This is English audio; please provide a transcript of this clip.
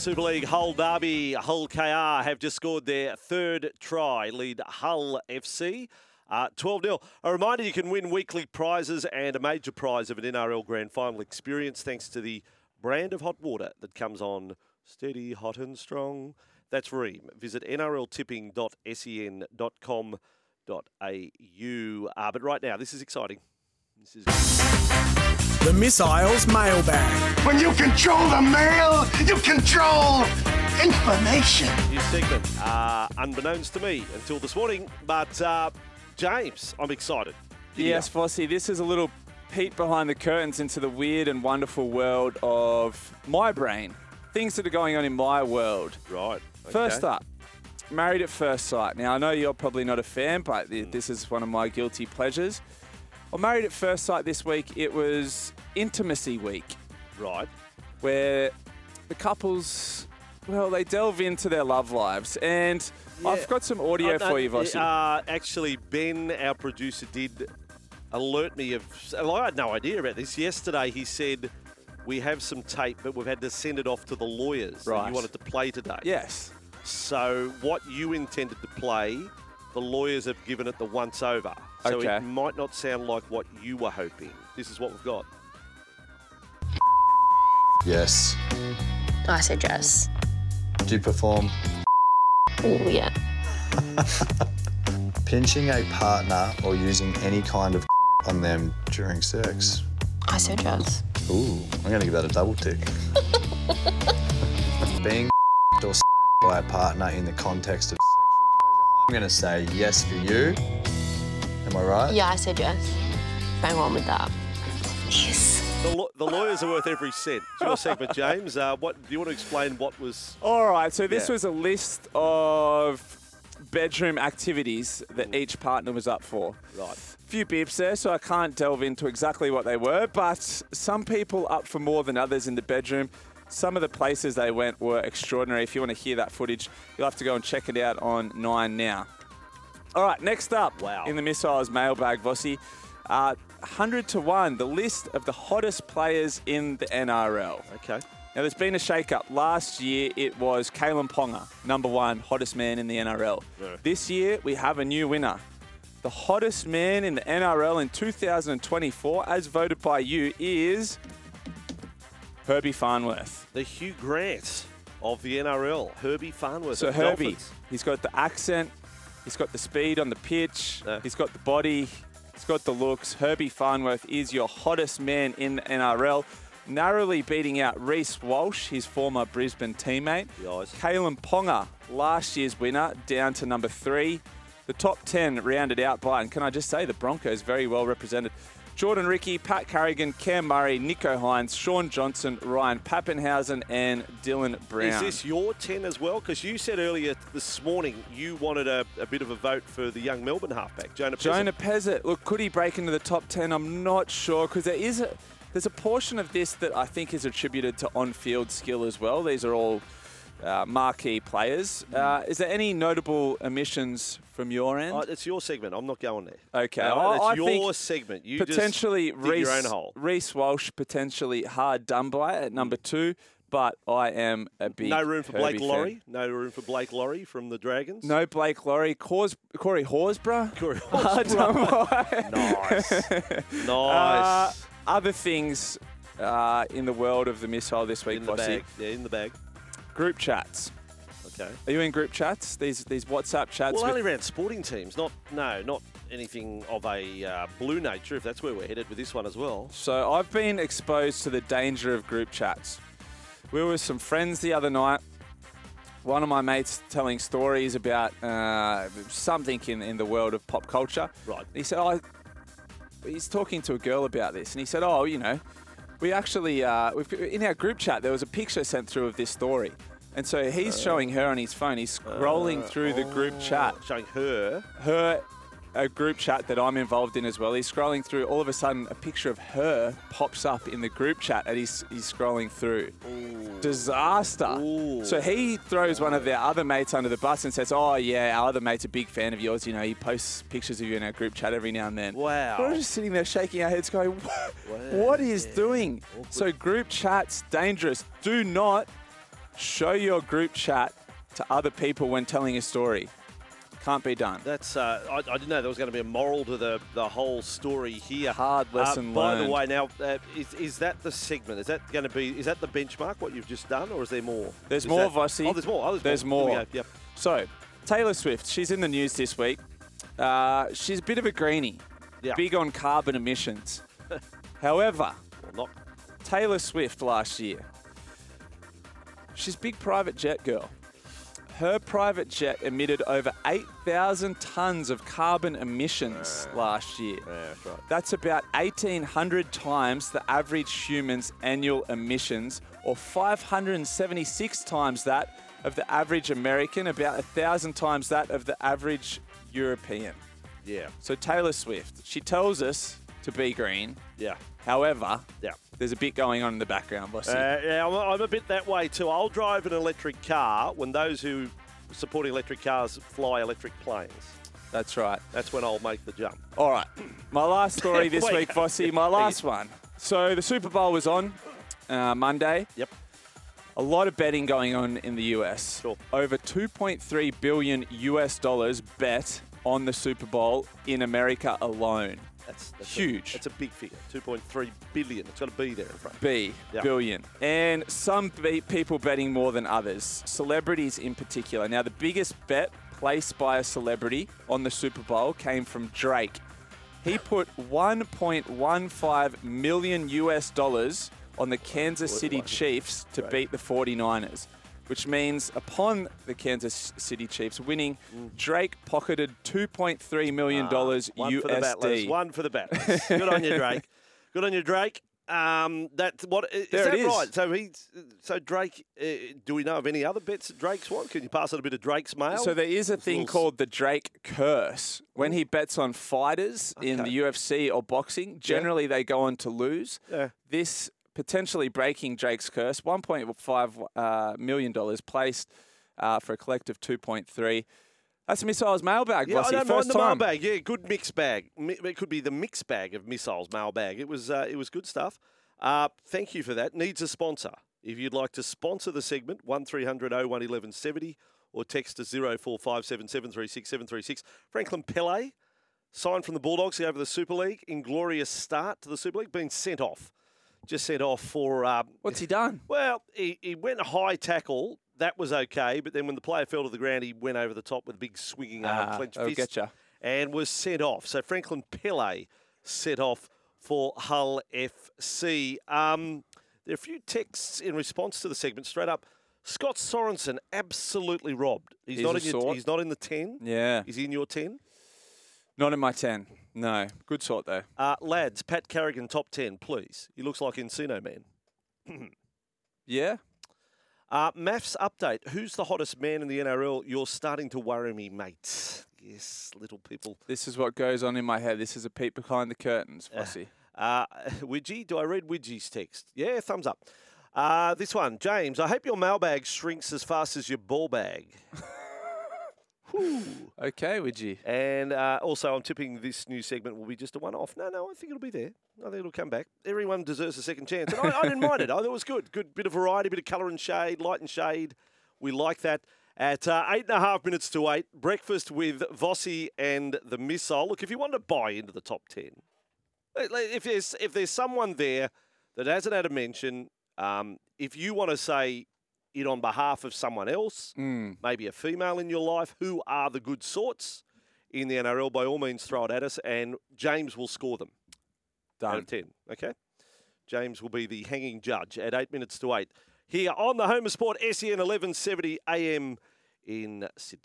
Super League Hull Derby, Hull KR have just scored their third try, lead Hull FC. Uh, 12 0. A reminder you can win weekly prizes and a major prize of an NRL Grand Final experience thanks to the brand of hot water that comes on steady, hot, and strong. That's Rheem. Visit nrltipping.sen.com.au. Uh, but right now, this is exciting. This is. The Missiles Mailbag. When you control the mail, you control information. New segment, uh, unbeknownst to me until this morning. But uh, James, I'm excited. Giddy Yes, up. Vossi, this is a little peek behind the curtains into the weird and wonderful world of my brain. Things that are going on in my world. Right. First up, Married at First Sight. Now, I know you're probably not a fan, but th- this is one of my guilty pleasures. On Married at First Sight this week, it was Intimacy Week, Right. where the couples, well, they delve into their love lives. And I've got some audio Uh, for you, Vossi. Uh, actually, Ben, our producer, did alert me of. well, I had no idea about this. Yesterday, he said, We have some tape, but we've had to send it off to the lawyers Right. you wanted to play today. yes. So, what you intended to play, the lawyers have given it the once over. So, Okay. it might not sound like what you were hoping. This is what we've got. Yes. I said yes. Do you perform Oh, yeah. pinching a partner or using any kind of on them during sex? I said yes. Ooh, I'm going to give that a double tick. Being or by a partner in the context of sexual pleasure. I'm going to say yes for you. Am I right? Yeah, I said yes. Bang on with that. Yes. The, law- the lawyers are worth every cent. It's your segment, James. Uh, what do you want to explain? What was All right, so this Yeah. was a list of bedroom activities that each partner was up for. right? A few beeps there, so I can't delve into exactly what they were, but some people up for more than others in the bedroom. Some of the places they went were extraordinary. If you want to hear that footage, you'll have to go and check it out on Nine now. All right, next up Wow. in the missiles mailbag, Vossi, uh, 100 to 1, the list of the hottest players in the NRL. Okay. Now, there's been a shake-up. Last year, it was Kalyn Ponga, number one, hottest man in the NRL. Yeah. This year, we have a new winner. The hottest man in the NRL in 2024, as voted by you, is Herbie Farnworth. The Hugh Grant of the NRL, Herbie Farnworth. So Herbie, Dolphins. he's got the accent, he's got the speed on the pitch, Yeah. he's got the body, he's got the looks. Herbie Farnworth is your hottest man in the NRL, narrowly beating out Reece Walsh, his former Brisbane teammate. Kalyn Ponga, last year's winner, down to number three. The top 10 rounded out by, and can I just say, the Broncos very well represented. Jordan Riki, Pat Carrigan, Cam Murray, Nicho Hynes, Shaun Johnson, Ryan Papenhuyzen, and Dylan Brown. Is this your 10 as well? Because you said earlier this morning you wanted a, a bit of a vote for the young Melbourne halfback, Jonah Pezet. Jonah Pezet, look, could he break into the top 10? I'm not sure because there is a there's a portion of this that I think is attributed to on-field skill as well. These are all uh, marquee players. Uh, is there any notable omissions from your end? Oh, it's your segment. I'm not going there. Okay, No, I- it's I your segment. You potentially just dig Reece, your own hole. Reece Walsh potentially hard done by at number two, but I am a big No room for Blake fan. No room for Blake Lawrie from the Dragons. No Blake Lawrie. Cors- Corey Horsburgh. Corey by. Nice. nice. Uh, other things uh, in the world of the missile this week, in the Bossy. bag. Yeah, in the bag. Group chats. Okay. Are you in group chats? These these WhatsApp chats. Well, only around sporting teams. Not no, not anything of a uh, blue nature. If that's where we're headed with this one as well. So I've been exposed to the danger of group chats. We were with some friends the other night. One of my mates telling stories about uh, something in, in the world of pop culture. Right. He said, "Oh, he's talking to a girl about this, and he said, oh, you know, we actually uh, we've, in our group chat there was a picture sent through of this story." And so he's uh, showing her on his phone. He's scrolling uh, through the group chat oh, Showing her. her a group chat that I'm involved in as well. He's scrolling through. All of a sudden, a picture of her pops up in the group chat, and he's he's scrolling through. Disaster. Ooh. So he throws one of their other mates under the bus and says, "Oh yeah, our other mate's a big fan of yours. You know, he posts pictures of you in our group chat every now and then." Wow. We're just sitting there shaking our heads, going, "What, what is doing?" So group chats dangerous. Do not Show your group chat to other people when telling a story. Can't be done. That's uh, I, I didn't know there was going to be a moral to the, the whole story here. Hard lesson uh, By the way, now uh, is, is that the segment? Is that going to be? Is that the benchmark? What you've just done, or is there more? There's Is more, that- Vossi. Oh, there's more. Oh, There's more. More. Yep. So, Taylor Swift, she's in the news this week. Uh, she's a bit of a greenie, Yeah. big on carbon emissions. However, Well, not Taylor Swift last year, she's big private jet girl. Her private jet emitted over 8,000 tons of carbon emissions last year. Yeah, that's right. That's about 1,800 times the average human's annual emissions, or 576 times that of the average American, about 1,000 times that of the average European. Yeah. So Taylor Swift, she tells us to be green. Yeah. However, Yeah. there's a bit going on in the background, Vossi. Uh, yeah, I'm, I'm a bit that way too. I'll drive an electric car when those who support electric cars fly electric planes. That's right. That's when I'll make the jump. All right. My last story this Wait. week, Vossi, my last one. So the Super Bowl was on uh, Monday. Yep. A lot of betting going on in the US. Sure. Over 2.3 billion US dollars bet on the Super Bowl in America alone. That's, that's Huge. A, that's a big figure. 2.3 billion. It's got to be there in front. B Yeah. billion. And some be- people betting more than others, celebrities in particular. Now, the biggest bet placed by a celebrity on the Super Bowl came from Drake. He put 1.15 million US dollars on the Kansas City Chiefs to beat the 49ers. Which means upon the Kansas City Chiefs winning, Drake pocketed $2.3 million. Ah, One for the battlers. USD. One for the battlers. Good on you, Drake. Good on you, Drake. Um, that's what is There that it is. right? So he's so Drake. Uh, do we know of any other bets that Drake's won? Can you pass on a bit of Drake's mail? So there is a It's thing called the Drake curse. When he bets on fighters in the UFC or boxing, generally they go on to lose. Yeah. This potentially breaking Drake's curse, $1.5 uh, million dollars placed uh, for a collective 2.3. That's a missiles mailbag, Yeah, I don't First mind the time. mailbag. Yeah, good mix bag. It could be the mix bag of missiles mailbag. It was uh, it was good stuff. Uh, thank you for that. Needs a sponsor. If you'd like to sponsor the segment, one 01 1170 or text to 0457 736 736. Franklin Pele, signed from the Bulldogs over the Super League. Inglorious start to the Super League. Been sent off. Just sent off for um, What's he done? well, he, he went high tackle. That was okay, but then when the player fell to the ground, he went over the top with a big swinging arm, Ah, clenched fist, getcha. and was sent off. So Franklin Pele set off for Hull FC. Um, there are a few texts in response to the segment. Straight up, Scott Sorensen absolutely robbed. He's, He's not in your. He's not in the ten. Yeah. He's in your ten. Not in my 10. No. Good sort, though. Uh, lads, Pat Carrigan top ten, please. He looks like Encino Man. Yeah? Uh, maths update. Who's the hottest man in the NRL? You're starting to worry me, mate. Yes, little people. This is what goes on in my head. This is a peek behind the curtains, Vossi. Uh, Widgie, do I read Widgie's text? Yeah, thumbs up. Uh, this one, James. I hope your mailbag shrinks as fast as your ball bag. Whew. Okay, would you? And uh, also, I'm tipping this new segment will be just a one-off. No, no, I think it'll be there. I think it'll come back. Everyone deserves a second chance. And I, I didn't mind it. I thought it was good. Good bit of variety, bit of colour and shade, light and shade. We like that. At uh, eight and a half minutes to eight, breakfast with Vossi and the Missile. Look, if you want to buy into the top ten, like, like, if there's if there's someone there that hasn't had a mention, um, if you want to say it on behalf of someone else, Mm. maybe a female in your life, who are the good sorts in the NRL, by all means throw it at us, and James will score them out Done. of 10. Okay? James will be the hanging judge at 8 minutes to 8 here on the Home of Sport, SEN 1170 AM in Sydney.